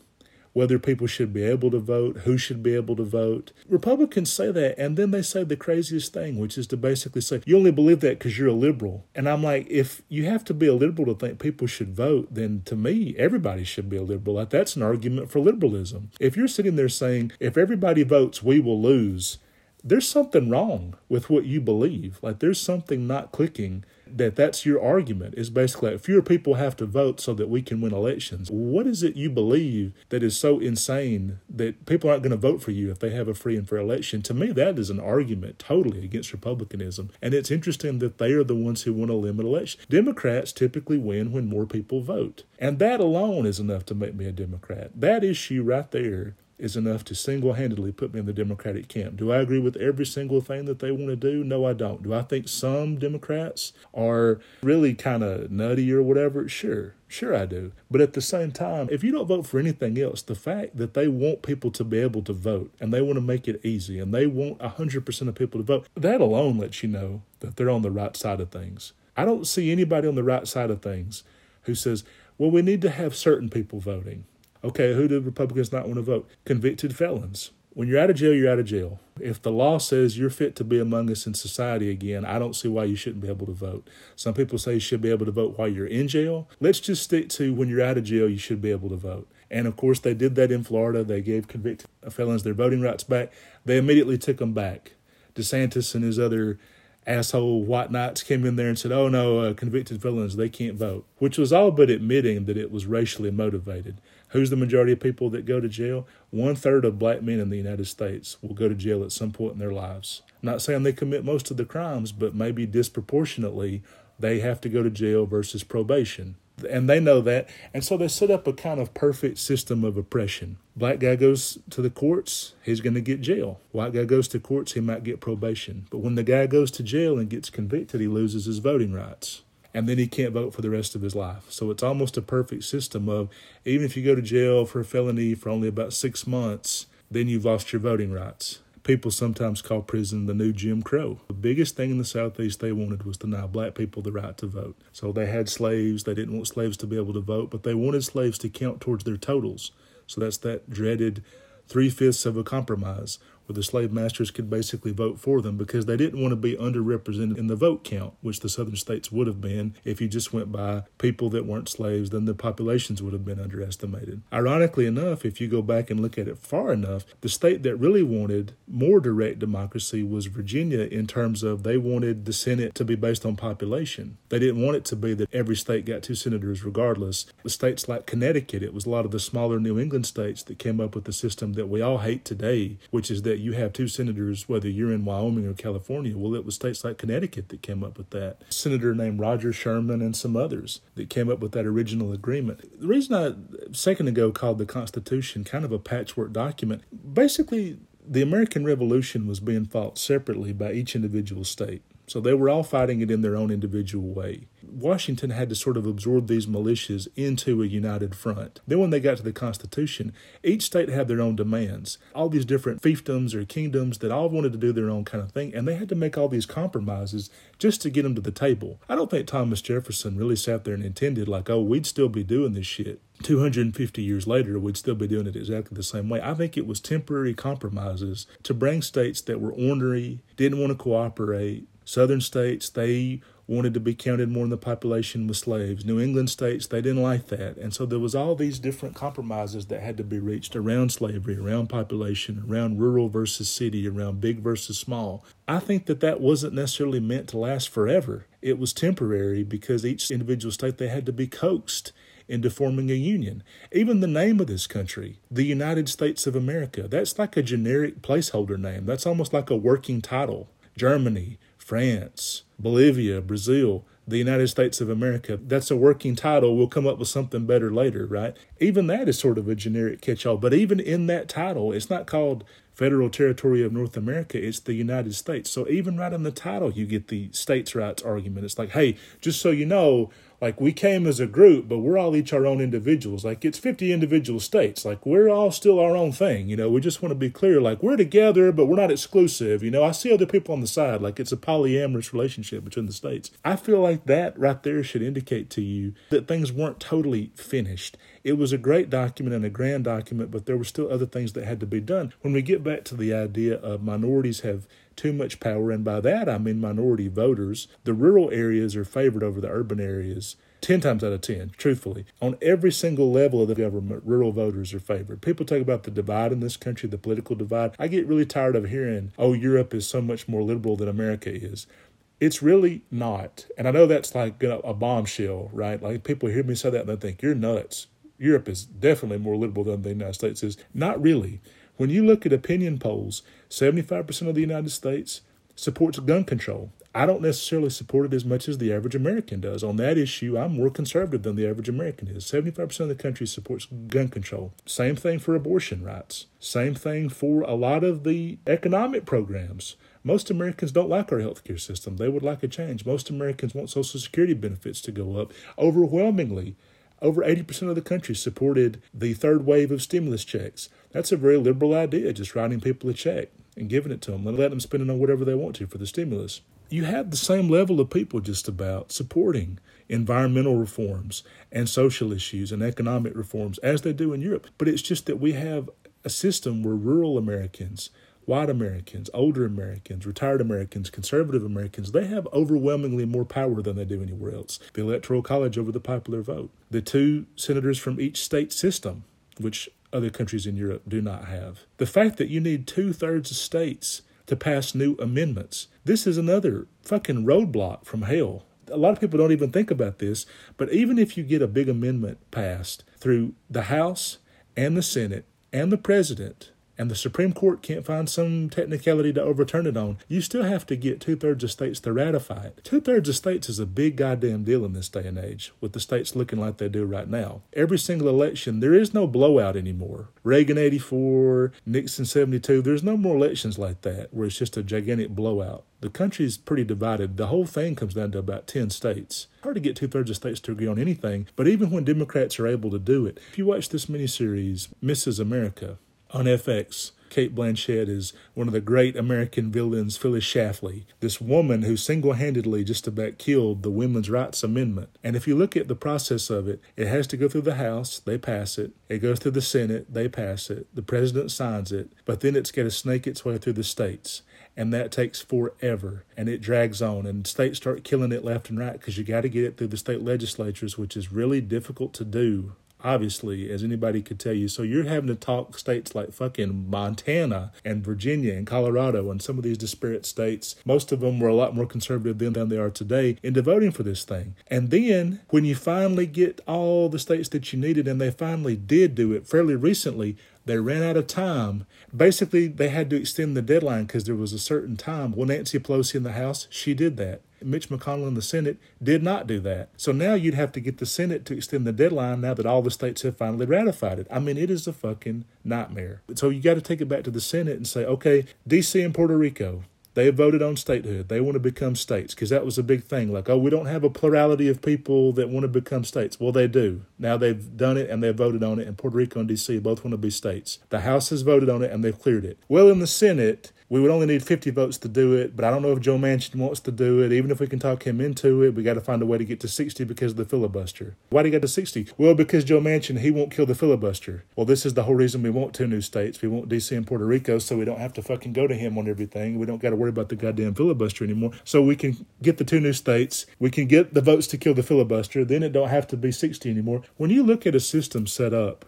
whether people should be able to vote, who should be able to vote. Republicans say that, and then they say the craziest thing, which is to basically say, you only believe that because you're a liberal. And I'm like, if you have to be a liberal to think people should vote, then to me, everybody should be a liberal. Like, that's an argument for liberalism. If you're sitting there saying, if everybody votes, we will lose, there's something wrong with what you believe. Like, there's something not clicking that that's your argument is basically like fewer people have to vote so that we can win elections. What is it you believe that is so insane that people aren't going to vote for you if they have a free and fair election? To me, that is an argument totally against republicanism. And it's interesting that they are the ones who want to limit elections. Democrats typically win when more people vote. And that alone is enough to make me a Democrat. That issue right there is enough to single handedly put me in the Democratic camp. Do I agree with every single thing that they want to do? No, I don't. Do I think some Democrats are really kind of nutty or whatever? Sure. Sure, I do. But at the same time, if you don't vote for anything else, the fact that they want people to be able to vote and they want to make it easy and they want 100% of people to vote, that alone lets you know that they're on the right side of things. I don't see anybody on the right side of things who says, well, we need to have certain people voting. Okay, who do Republicans not want to vote? Convicted felons. When you're out of jail, you're out of jail. If the law says you're fit to be among us in society again, I don't see why you shouldn't be able to vote. Some people say you should be able to vote while you're in jail. Let's just stick to when you're out of jail, you should be able to vote. And of course, they did that in Florida. They gave convicted felons their voting rights back. They immediately took them back. DeSantis and his other asshole white knights came in there and said, oh no, uh, convicted felons, they can't vote, which was all but admitting that it was racially motivated. Who's the majority of people that go to jail? One third of black men in the United States will go to jail at some point in their lives. I'm not saying they commit most of the crimes, but maybe disproportionately they have to go to jail versus probation. And they know that. And so they set up a kind of perfect system of oppression. Black guy goes to the courts, he's going to get jail. White guy goes to courts, he might get probation. But when the guy goes to jail and gets convicted, he loses his voting rights and then he can't vote for the rest of his life. So it's almost a perfect system of even if you go to jail for a felony for only about six months, then you've lost your voting rights. People sometimes call prison the new Jim Crow. The biggest thing in the Southeast they wanted was to deny black people the right to vote. So they had slaves. They didn't want slaves to be able to vote, but they wanted slaves to count towards their totals. So that's that dreaded three fifths of a compromise where the slave masters could basically vote for them because they didn't want to be underrepresented in the vote count, which the southern states would have been if you just went by people that weren't slaves, then the populations would have been underestimated. Ironically enough, if you go back and look at it far enough, the state that really wanted more direct democracy was Virginia in terms of they wanted the Senate to be based on population. They didn't want it to be that every state got two senators regardless. The states like Connecticut, it was a lot of the smaller New England states that came up with the system that we all hate today, which is that that you have two senators, whether you're in Wyoming or California. Well, it was states like Connecticut that came up with that. A senator named Roger Sherman and some others that came up with that original agreement. The reason I, a second ago, called the Constitution kind of a patchwork document, basically, the American Revolution was being fought separately by each individual state. So they were all fighting it in their own individual way. Washington had to sort of absorb these militias into a united front. Then, when they got to the Constitution, each state had their own demands. All these different fiefdoms or kingdoms that all wanted to do their own kind of thing, and they had to make all these compromises just to get them to the table. I don't think Thomas Jefferson really sat there and intended, like, oh, we'd still be doing this shit. 250 years later, we'd still be doing it exactly the same way. I think it was temporary compromises to bring states that were ornery, didn't want to cooperate, Southern states, they wanted to be counted more in the population with slaves. New England states, they didn't like that. And so there was all these different compromises that had to be reached around slavery, around population, around rural versus city, around big versus small. I think that that wasn't necessarily meant to last forever. It was temporary because each individual state, they had to be coaxed into forming a union. Even the name of this country, the United States of America, that's like a generic placeholder name. That's almost like a working title. Germany, France, Bolivia, Brazil, the United States of America. That's a working title. We'll come up with something better later, right? Even that is sort of a generic catch all. But even in that title, it's not called Federal Territory of North America, it's the United States. So even right in the title, you get the states' rights argument. It's like, hey, just so you know, like we came as a group, but we're all each our own individuals. Like it's 50 individual states. Like we're all still our own thing. You know, we just want to be clear. Like we're together, but we're not exclusive. You know, I see other people on the side. Like it's a polyamorous relationship between the states. I feel like that right there should indicate to you that things weren't totally finished. It was a great document and a grand document, but there were still other things that had to be done. When we get back to the idea of minorities have too much power, and by that I mean minority voters. The rural areas are favored over the urban areas. 10 times out of 10, truthfully. On every single level of the government, rural voters are favored. People talk about the divide in this country, the political divide. I get really tired of hearing, oh, Europe is so much more liberal than America is. It's really not. And I know that's like a bombshell, right? Like people hear me say that and they think, you're nuts. Europe is definitely more liberal than the United States is. Not really. When you look at opinion polls, 75% of the United States supports gun control. I don't necessarily support it as much as the average American does. On that issue, I'm more conservative than the average American is. 75% of the country supports gun control. Same thing for abortion rights. Same thing for a lot of the economic programs. Most Americans don't like our healthcare system. They would like a change. Most Americans want Social Security benefits to go up. Overwhelmingly, over 80% of the country supported the third wave of stimulus checks. That's a very liberal idea, just writing people a check and giving it to them and letting them spend it on whatever they want to for the stimulus. You have the same level of people just about supporting environmental reforms and social issues and economic reforms as they do in Europe. But it's just that we have a system where rural Americans white Americans, older Americans, retired Americans, conservative Americans, they have overwhelmingly more power than they do anywhere else. The Electoral College over the popular vote. The two senators from each state system, which other countries in Europe do not have. The fact that you need two thirds of states to pass new amendments. This is another fucking roadblock from hell. A lot of people don't even think about this, but even if you get a big amendment passed through the House and the Senate and the President, and the Supreme Court can't find some technicality to overturn it on, you still have to get two thirds of states to ratify it. Two thirds of states is a big goddamn deal in this day and age, with the states looking like they do right now. Every single election, there is no blowout anymore. Reagan 84, Nixon 72, there's no more elections like that where it's just a gigantic blowout. The country's pretty divided. The whole thing comes down to about 10 states. Hard to get two thirds of states to agree on anything, but even when Democrats are able to do it, if you watch this miniseries, Mrs. America, on FX. Cate Blanchett is one of the great American villains, Phyllis Schlafly, this woman who single handedly just about killed the Women's Rights Amendment. And if you look at the process of it, it has to go through the House, they pass it. It goes through the Senate, they pass it. The president signs it, but then it's got to snake its way through the states. And that takes forever and it drags on. And states start killing it left and right because you got to get it through the state legislatures, which is really difficult to do obviously, as anybody could tell you. So you're having to talk states like fucking Montana and Virginia and Colorado and some of these disparate states. Most of them were a lot more conservative then than they are today into voting for this thing. And then when you finally get all the states that you needed, and they finally did do it fairly recently, they ran out of time. Basically, they had to extend the deadline because there was a certain time. Well, Nancy Pelosi in the House, she did that. Mitch McConnell in the Senate did not do that. So now you'd have to get the Senate to extend the deadline now that all the states have finally ratified it. I mean, it is a fucking nightmare. So you got to take it back to the Senate and say, okay, DC and Puerto Rico, they have voted on statehood. They want to become states because that was a big thing. Like, oh, we don't have a plurality of people that want to become states. Well, they do. Now they've done it and they've voted on it, and Puerto Rico and DC both want to be states. The House has voted on it and they've cleared it. Well, in the Senate, we would only need 50 votes to do it, but I don't know if Joe Manchin wants to do it. Even if we can talk him into it, we got to find a way to get to 60 because of the filibuster. Why do you get to 60? Well, because Joe Manchin, he won't kill the filibuster. Well, this is the whole reason we want two new states. We want DC and Puerto Rico so we don't have to fucking go to him on everything. We don't got to worry about the goddamn filibuster anymore. So we can get the two new states. We can get the votes to kill the filibuster. Then it don't have to be 60 anymore. When you look at a system set up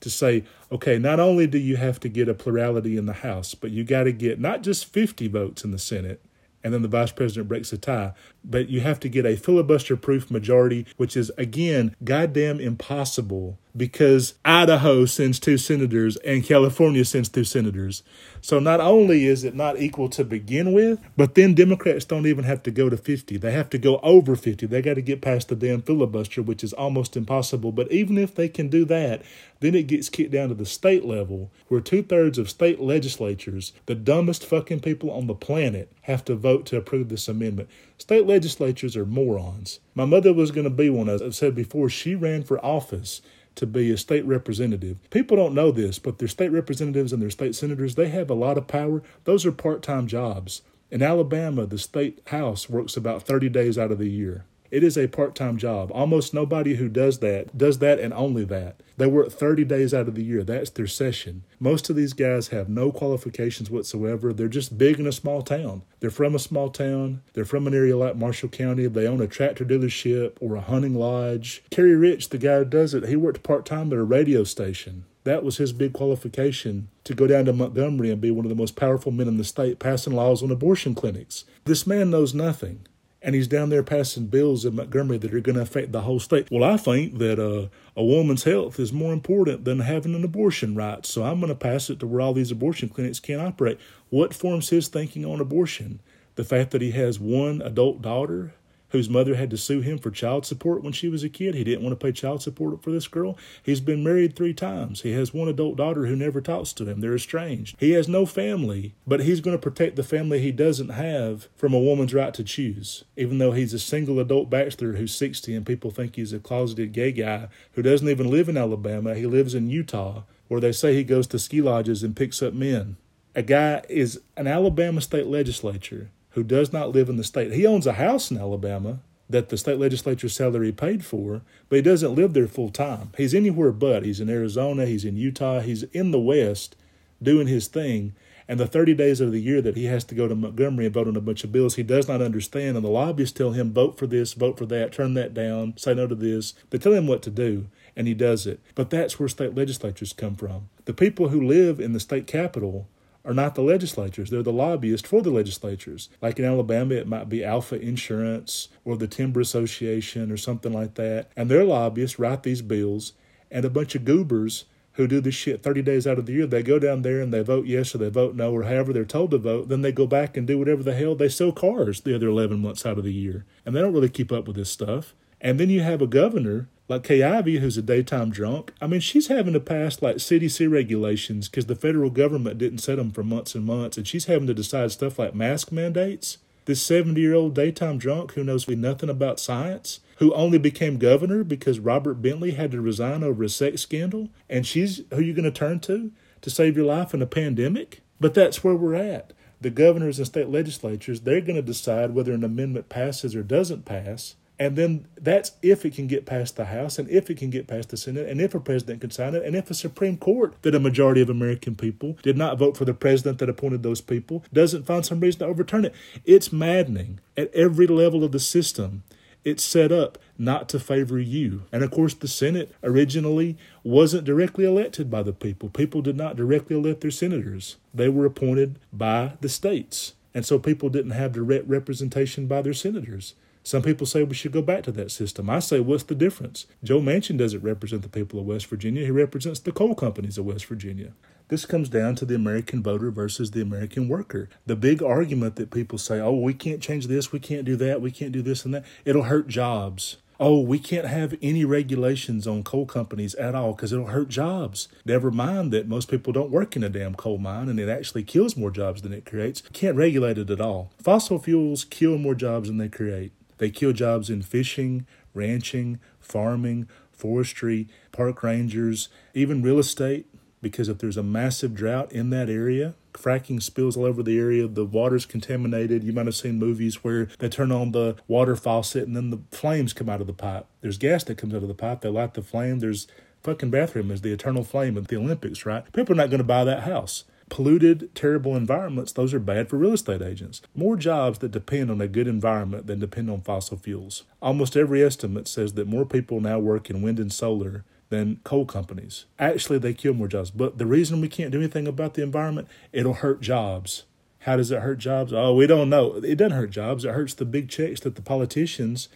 to say, okay, not only do you have to get a plurality in the House, but you got to get not just 50 votes in the Senate and then the vice president breaks a tie. But you have to get a filibuster proof majority, which is, again, goddamn impossible because Idaho sends two senators and California sends two senators. So not only is it not equal to begin with, but then Democrats don't even have to go to 50. They have to go over 50. They got to get past the damn filibuster, which is almost impossible. But even if they can do that, then it gets kicked down to the state level where two thirds of state legislatures, the dumbest fucking people on the planet, have to vote to approve this amendment. State legislatures are morons. My mother was going to be one. As I've said before, she ran for office to be a state representative. People don't know this, but their state representatives and their state senators, they have a lot of power. Those are part time jobs. In Alabama, the state house works about 30 days out of the year. It is a part time job. Almost nobody who does that does that and only that. They work 30 days out of the year. That's their session. Most of these guys have no qualifications whatsoever. They're just big in a small town. They're from a small town. They're from an area like Marshall County. They own a tractor dealership or a hunting lodge. Kerry Rich, the guy who does it, he worked part time at a radio station. That was his big qualification to go down to Montgomery and be one of the most powerful men in the state passing laws on abortion clinics. This man knows nothing and he's down there passing bills in Montgomery that are going to affect the whole state. Well, I think that uh, a woman's health is more important than having an abortion right, so I'm going to pass it to where all these abortion clinics can't operate. What forms his thinking on abortion? The fact that he has one adult daughter whose mother had to sue him for child support when she was a kid. He didn't want to pay child support for this girl. He's been married three times. He has one adult daughter who never talks to him. They're estranged. He has no family, but he's going to protect the family he doesn't have from a woman's right to choose. Even though he's a single adult bachelor who's 60 and people think he's a closeted gay guy who doesn't even live in Alabama, he lives in Utah, where they say he goes to ski lodges and picks up men. A guy is an Alabama state legislature who does not live in the state. He owns a house in Alabama that the state legislature's salary paid for, but he doesn't live there full time. He's anywhere but. He's in Arizona, he's in Utah, he's in the West doing his thing. And the 30 days of the year that he has to go to Montgomery and vote on a bunch of bills he does not understand, and the lobbyists tell him, vote for this, vote for that, turn that down, say no to this. They tell him what to do, and he does it. But that's where state legislatures come from. The people who live in the state capital are not the legislatures. They're the lobbyists for the legislatures. Like in Alabama, it might be Alfa Insurance or the Timber Association or something like that. And their lobbyists write these bills, and a bunch of goobers who do this shit 30 days out of the year, they go down there and they vote yes or they vote no or however they're told to vote. Then they go back and do whatever the hell they sell cars the other 11 months out of the year. And they don't really keep up with this stuff. And then you have a governor like Kay Ivey, who's a daytime drunk, I mean, she's having to pass like CDC regulations because the federal government didn't set them for months and months, and she's having to decide stuff like mask mandates. This 70 year old daytime drunk who knows nothing about science, who only became governor because Robert Bentley had to resign over a sex scandal, and she's who you're going to turn to to save your life in a pandemic? But that's where we're at. The governors and state legislatures, they're going to decide whether an amendment passes or doesn't pass and then that's if it can get past the House and if it can get past the Senate and if a president can sign it and if a Supreme Court that a majority of American people did not vote for the president that appointed those people doesn't find some reason to overturn it. It's maddening at every level of the system. It's set up not to favor you. And of course, the Senate originally wasn't directly elected by the people. People did not directly elect their senators, they were appointed by the states. And so people didn't have direct representation by their senators. Some people say we should go back to that system. I say, what's the difference? Joe Manchin doesn't represent the people of West Virginia, he represents the coal companies of West Virginia. This comes down to the American voter versus the American worker. The big argument that people say, oh, we can't change this, we can't do that, we can't do this and that, it'll hurt jobs. Oh, we can't have any regulations on coal companies at all because it'll hurt jobs. Never mind that most people don't work in a damn coal mine and it actually kills more jobs than it creates. Can't regulate it at all. Fossil fuels kill more jobs than they create. They kill jobs in fishing, ranching, farming, forestry, park rangers, even real estate, because if there's a massive drought in that area, fracking spills all over the area, the water's contaminated. You might have seen movies where they turn on the water faucet and then the flames come out of the pipe. There's gas that comes out of the pipe, they light the flame. There's fucking bathroom is the eternal flame at the Olympics, right? People are not going to buy that house polluted, terrible environments, those are bad for real estate agents. More jobs that depend on a good environment than depend on fossil fuels. Almost every estimate says that more people now work in wind and solar than coal companies. Actually, they kill more jobs. But the reason we can't do anything about the environment, it'll hurt jobs. How does it hurt jobs? Oh, we don't know. It doesn't hurt jobs. It hurts the big checks that the politicians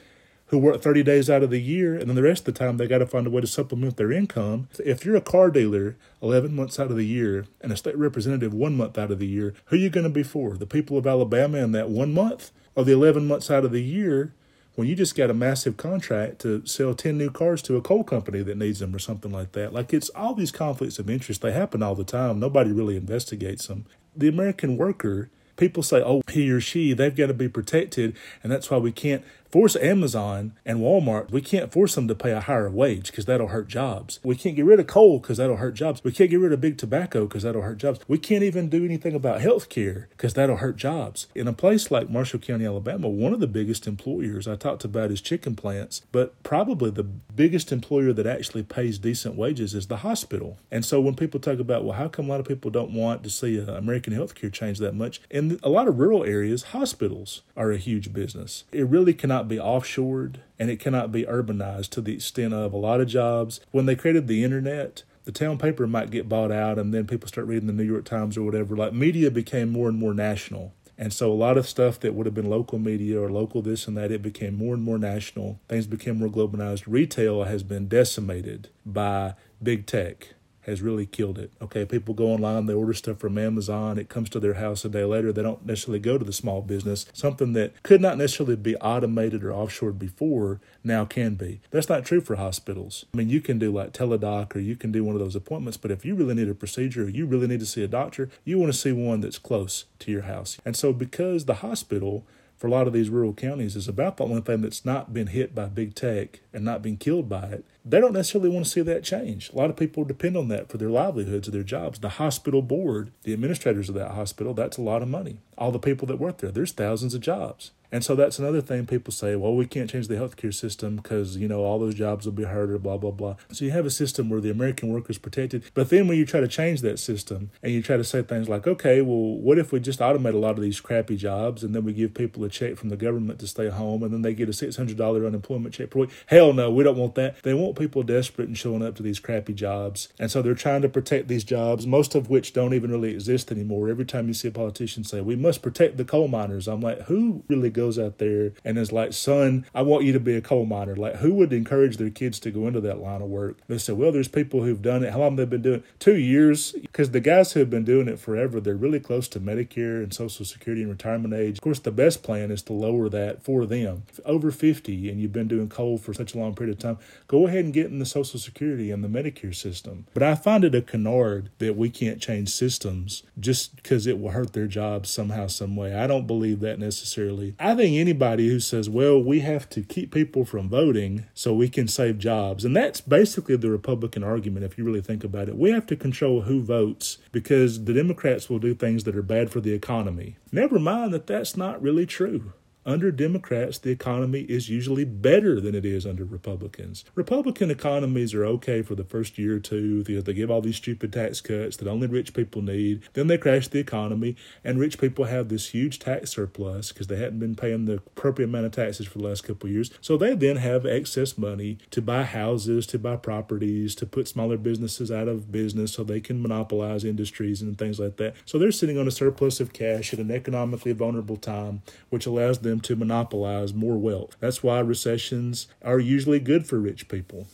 who work 30 days out of the year and then the rest of the time they got to find a way to supplement their income. If you're a car dealer 11 months out of the year and a state representative one month out of the year, who are you going to be for? The people of Alabama in that one month or the 11 months out of the year when you just got a massive contract to sell 10 new cars to a coal company that needs them or something like that. Like it's all these conflicts of interest. They happen all the time. Nobody really investigates them. The American worker, people say, oh, he or she, they've got to be protected. And that's why we can't force Amazon and Walmart, we can't force them to pay a higher wage because that'll hurt jobs. We can't get rid of coal because that'll hurt jobs. We can't get rid of big tobacco because that'll hurt jobs. We can't even do anything about health care because that'll hurt jobs. In a place like Marshall County, Alabama, one of the biggest employers I talked about is chicken plants, but probably the biggest employer that actually pays decent wages is the hospital. And so when people talk about, well, how come a lot of people don't want to see uh, American healthcare change that much? In a lot of rural areas, hospitals are a huge business. It really cannot be offshored and it cannot be urbanized to the extent of a lot of jobs. When they created the internet, the town paper might get bought out and then people start reading the New York Times or whatever. Like media became more and more national. And so a lot of stuff that would have been local media or local this and that, it became more and more national. Things became more globalized. Retail has been decimated by big tech has really killed it. Okay, people go online, they order stuff from Amazon, it comes to their house a day later. They don't necessarily go to the small business. Something that could not necessarily be automated or offshored before now can be. That's not true for hospitals. I mean, you can do like Teladoc or you can do one of those appointments, but if you really need a procedure or you really need to see a doctor, you want to see one that's close to your house. And so, because the hospital for a lot of these rural counties is about the only thing that's not been hit by big tech and not been killed by it. They don't necessarily want to see that change. A lot of people depend on that for their livelihoods or their jobs. The hospital board, the administrators of that hospital, that's a lot of money. All the people that work there, there's thousands of jobs. And so that's another thing people say, well, we can't change the healthcare system because, you know, all those jobs will be hurt or blah, blah, blah. So you have a system where the American worker is protected. But then when you try to change that system and you try to say things like, okay, well, what if we just automate a lot of these crappy jobs and then we give people a check from the government to stay home and then they get a $600 unemployment check per week? Hell no, we don't want that. They want people desperate and showing up to these crappy jobs. And so they're trying to protect these jobs, most of which don't even really exist anymore. Every time you see a politician say, we must protect the coal miners, I'm like, who really goes goes out there and is like, son, I want you to be a coal miner. Like, who would encourage their kids to go into that line of work? They said, well, there's people who've done it. How long they've been doing it? Two years. Because the guys who have been doing it forever, they're really close to Medicare and Social Security and retirement age. Of course, the best plan is to lower that for them. If over 50 and you've been doing coal for such a long period of time, go ahead and get in the Social Security and the Medicare system. But I find it a canard that we can't change systems just because it will hurt their jobs somehow, some way. I don't believe that necessarily. I think anybody who says, well, we have to keep people from voting so we can save jobs, and that's basically the Republican argument if you really think about it. We have to control who votes because the Democrats will do things that are bad for the economy. Never mind that that's not really true. Under Democrats, the economy is usually better than it is under Republicans. Republican economies are okay for the first year or two. They, give all these stupid tax cuts that only rich people need. Then they crash the economy, and rich people have this huge tax surplus because they hadn't been paying the appropriate amount of taxes for the last couple years. So they then have excess money to buy houses, to buy properties, to put smaller businesses out of business so they can monopolize industries and things like that. So they're sitting on a surplus of cash at an economically vulnerable time, which allows them them to monopolize more wealth. That's why recessions are usually good for rich people.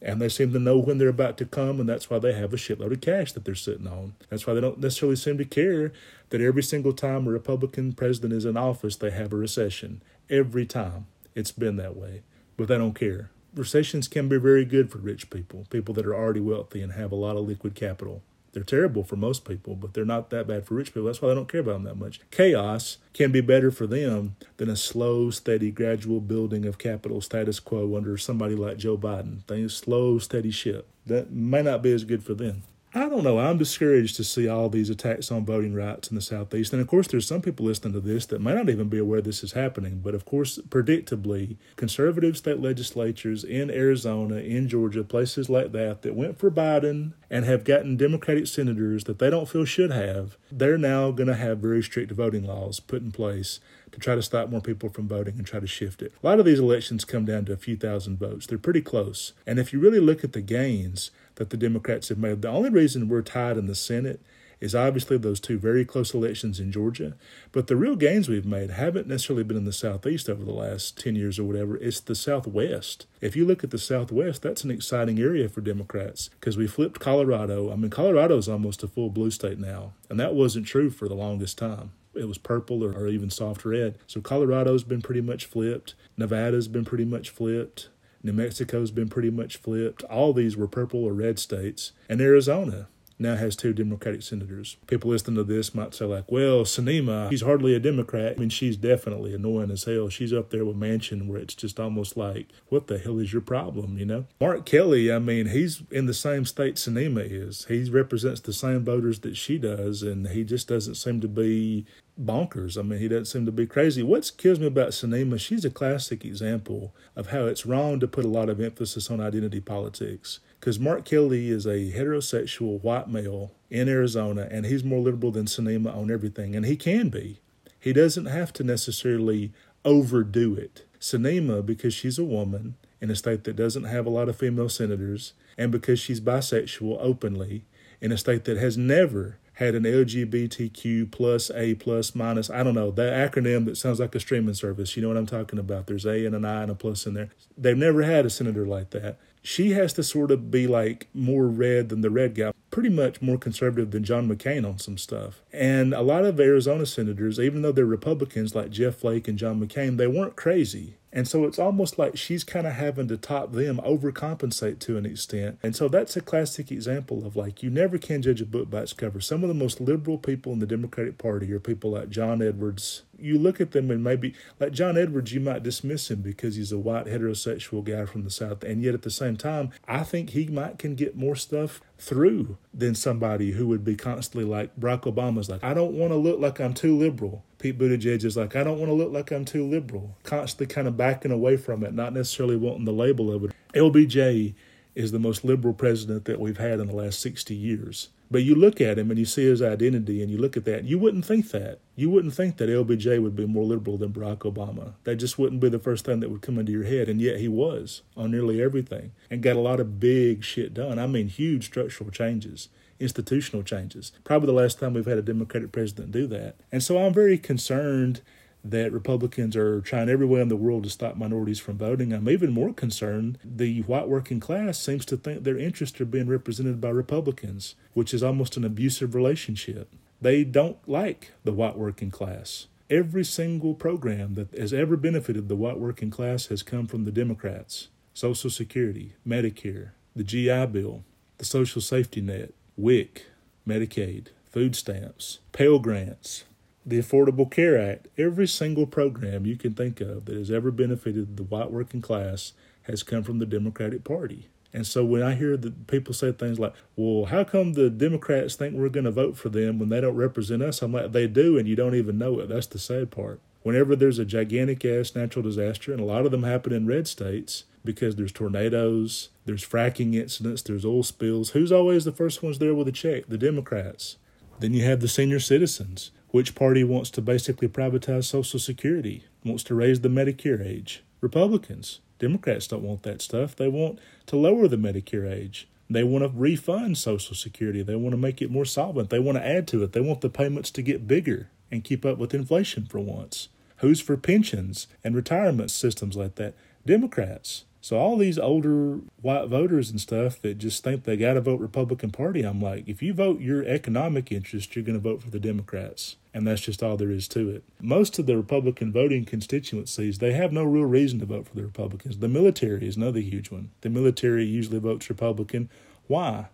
And they seem to know when they're about to come, and that's why they have a shitload of cash that they're sitting on. That's why they don't necessarily seem to care that every single time a Republican president is in office, they have a recession. Every time. It's been that way. But they don't care. Recessions can be very good for rich people, people that are already wealthy and have a lot of liquid capital. They're terrible for most people, but they're not that bad for rich people. That's why they don't care about them that much. Chaos can be better for them than a slow, steady, gradual building of capital status quo under somebody like Joe Biden. Things slow, steady ship. That may not be as good for them. I don't know. I'm discouraged to see all these attacks on voting rights in the Southeast. And of course, there's some people listening to this that may not even be aware this is happening. But of course, predictably, conservative state legislatures in Arizona, in Georgia, places like that, that went for Biden and have gotten Democratic senators that they don't feel should have, they're now going to have very strict voting laws put in place to try to stop more people from voting and try to shift it. A lot of these elections come down to a few thousand votes. They're pretty close. And if you really look at the gains, that the Democrats have made. The only reason we're tied in the Senate is obviously those two very close elections in Georgia. But the real gains we've made haven't necessarily been in the Southeast over the last 10 years or whatever. It's the Southwest. If you look at the Southwest, that's an exciting area for Democrats because we flipped Colorado. I mean, Colorado is almost a full blue state now, and that wasn't true for the longest time it was purple or, or, even soft red. So Colorado's been pretty much flipped. Nevada's been pretty much flipped. New Mexico's been pretty much flipped. All these were purple or red states. And Arizona now has two Democratic senators. People listening to this might say, like, well, Sinema, she's hardly a Democrat. I mean, she's definitely annoying as hell. She's up there with Manchin, where it's just almost like, what the hell is your problem, you know? Mark Kelly, I mean, he's in the same state Sinema is. He represents the same voters that she does, and he just doesn't seem to be bonkers. I mean, he doesn't seem to be crazy. What kills me about Sinema, she's a classic example of how it's wrong to put a lot of emphasis on identity politics. Because Mark Kelly is a heterosexual white male in Arizona, and he's more liberal than Sinema on everything, and he can be. He doesn't have to necessarily overdo it. Sinema, because she's a woman in a state that doesn't have a lot of female senators, and because she's bisexual openly in a state that has never had an LGBTQ plus A plus minus. I don't know that acronym that sounds like a streaming service. You know what I'm talking about? There's A and an I and a plus in there. They've never had a senator like that. She has to sort of be like more red than the red guy, pretty much more conservative than John McCain on some stuff. And a lot of Arizona senators, even though they're Republicans like Jeff Flake and John McCain, they weren't crazy. And so it's almost like she's kind of having to top them, overcompensate to an extent. And so that's a classic example of like, you never can judge a book by its cover. Some of the most liberal people in the Democratic Party are people like John Edwards. You look at them and maybe, like John Edwards, you might dismiss him because he's a white heterosexual guy from the South. And yet at the same time, I think he might can get more stuff through than somebody who would be constantly like Barack Obama's like, I don't want to look like I'm too liberal. Pete Buttigieg is like, I don't want to look like I'm too liberal, constantly kind of backing away from it, not necessarily wanting the label of it. LBJ is the most liberal president that we've had in the last 60 years. But you look at him and you see his identity and you look at that, you wouldn't think that. You wouldn't think that LBJ would be more liberal than Barack Obama. That just wouldn't be the first thing that would come into your head. And yet he was on nearly everything and got a lot of big shit done. I mean, huge structural changes institutional changes. Probably the last time we've had a Democratic president do that. And so I'm very concerned that Republicans are trying everywhere in the world to stop minorities from voting. I'm even more concerned the white working class seems to think their interests are being represented by Republicans, which is almost an abusive relationship. They don't like the white working class. Every single program that has ever benefited the white working class has come from the Democrats Social Security, Medicare, the GI Bill, the Social Safety Net, WIC, Medicaid, food stamps, Pell Grants, the Affordable Care Act, every single program you can think of that has ever benefited the white working class has come from the Democratic Party. And so when I hear that people say things like, well, how come the Democrats think we're going to vote for them when they don't represent us? I'm like, they do, and you don't even know it. That's the sad part. Whenever there's a gigantic ass natural disaster, and a lot of them happen in red states, because there's tornadoes, there's fracking incidents, there's oil spills. Who's always the first ones there with a check? The Democrats. Then you have the senior citizens. Which party wants to basically privatize Social Security, wants to raise the Medicare age? Republicans. Democrats don't want that stuff. They want to lower the Medicare age. They want to refund Social Security. They want to make it more solvent. They want to add to it. They want the payments to get bigger and keep up with inflation for once. Who's for pensions and retirement systems like that? Democrats. So all these older white voters and stuff that just think they got to vote Republican Party, I'm like, if you vote your economic interest, you're going to vote for the Democrats, and that's just all there is to it. Most of the Republican voting constituencies, they have no real reason to vote for the Republicans. The military is another huge one. The military usually votes Republican. Why?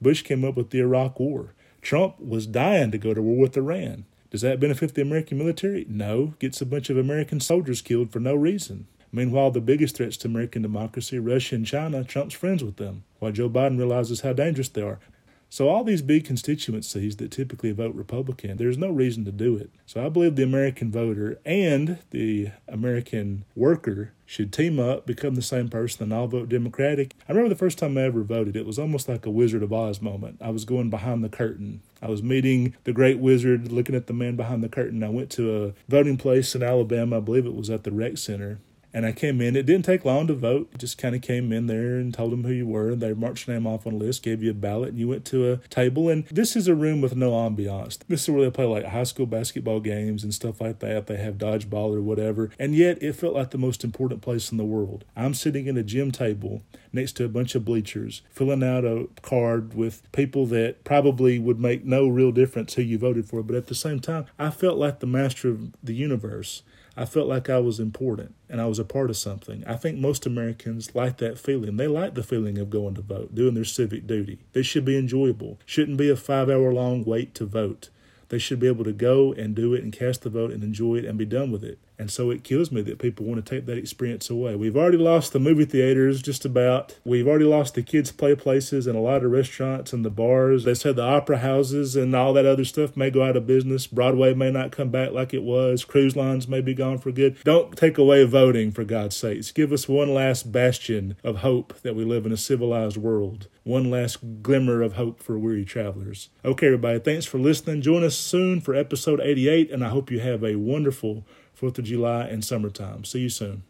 Bush came up with the Iraq War. Trump was dying to go to war with Iran. Does that benefit the American military? No. Gets a bunch of American soldiers killed for no reason. Meanwhile, the biggest threats to American democracy, Russia and China, Trump's friends with them, while Joe Biden realizes how dangerous they are. So, all these big constituencies that typically vote Republican, there's no reason to do it. So, I believe the American voter and the American worker should team up, become the same person, and all vote Democratic. I remember the first time I ever voted, it was almost like a Wizard of Oz moment. I was going behind the curtain. I was meeting the great wizard, looking at the man behind the curtain. I went to a voting place in Alabama, I believe it was at the rec center, And I came in. It didn't take long to vote. Just kind of came in there and told them who you were. They marched your name off on a list, gave you a ballot, and you went to a table. And this is a room with no ambiance. This is where they play like high school basketball games and stuff like that. They have dodgeball or whatever. And yet it felt like the most important place in the world. I'm sitting in a gym table next to a bunch of bleachers, filling out a card with people that probably would make no real difference who you voted for. But at the same time, I felt like the master of the universe. I felt like I was important and I was a part of something. I think most Americans like that feeling. They like the feeling of going to vote, doing their civic duty. This should be enjoyable. Shouldn't be a five hour long wait to vote. They should be able to go and do it and cast the vote and enjoy it and be done with it. And so it kills me that people want to take that experience away. We've already lost the movie theaters just about. We've already lost the kids' play places and a lot of restaurants and the bars. They said the opera houses and all that other stuff may go out of business. Broadway may not come back like it was. Cruise lines may be gone for good. Don't take away voting, for God's sakes. Give us one last bastion of hope that we live in a civilized world. One last glimmer of hope for weary travelers. Okay, everybody, thanks for listening. Join us soon for episode 88, and I hope you have a wonderful 4th of July and summertime. See you soon.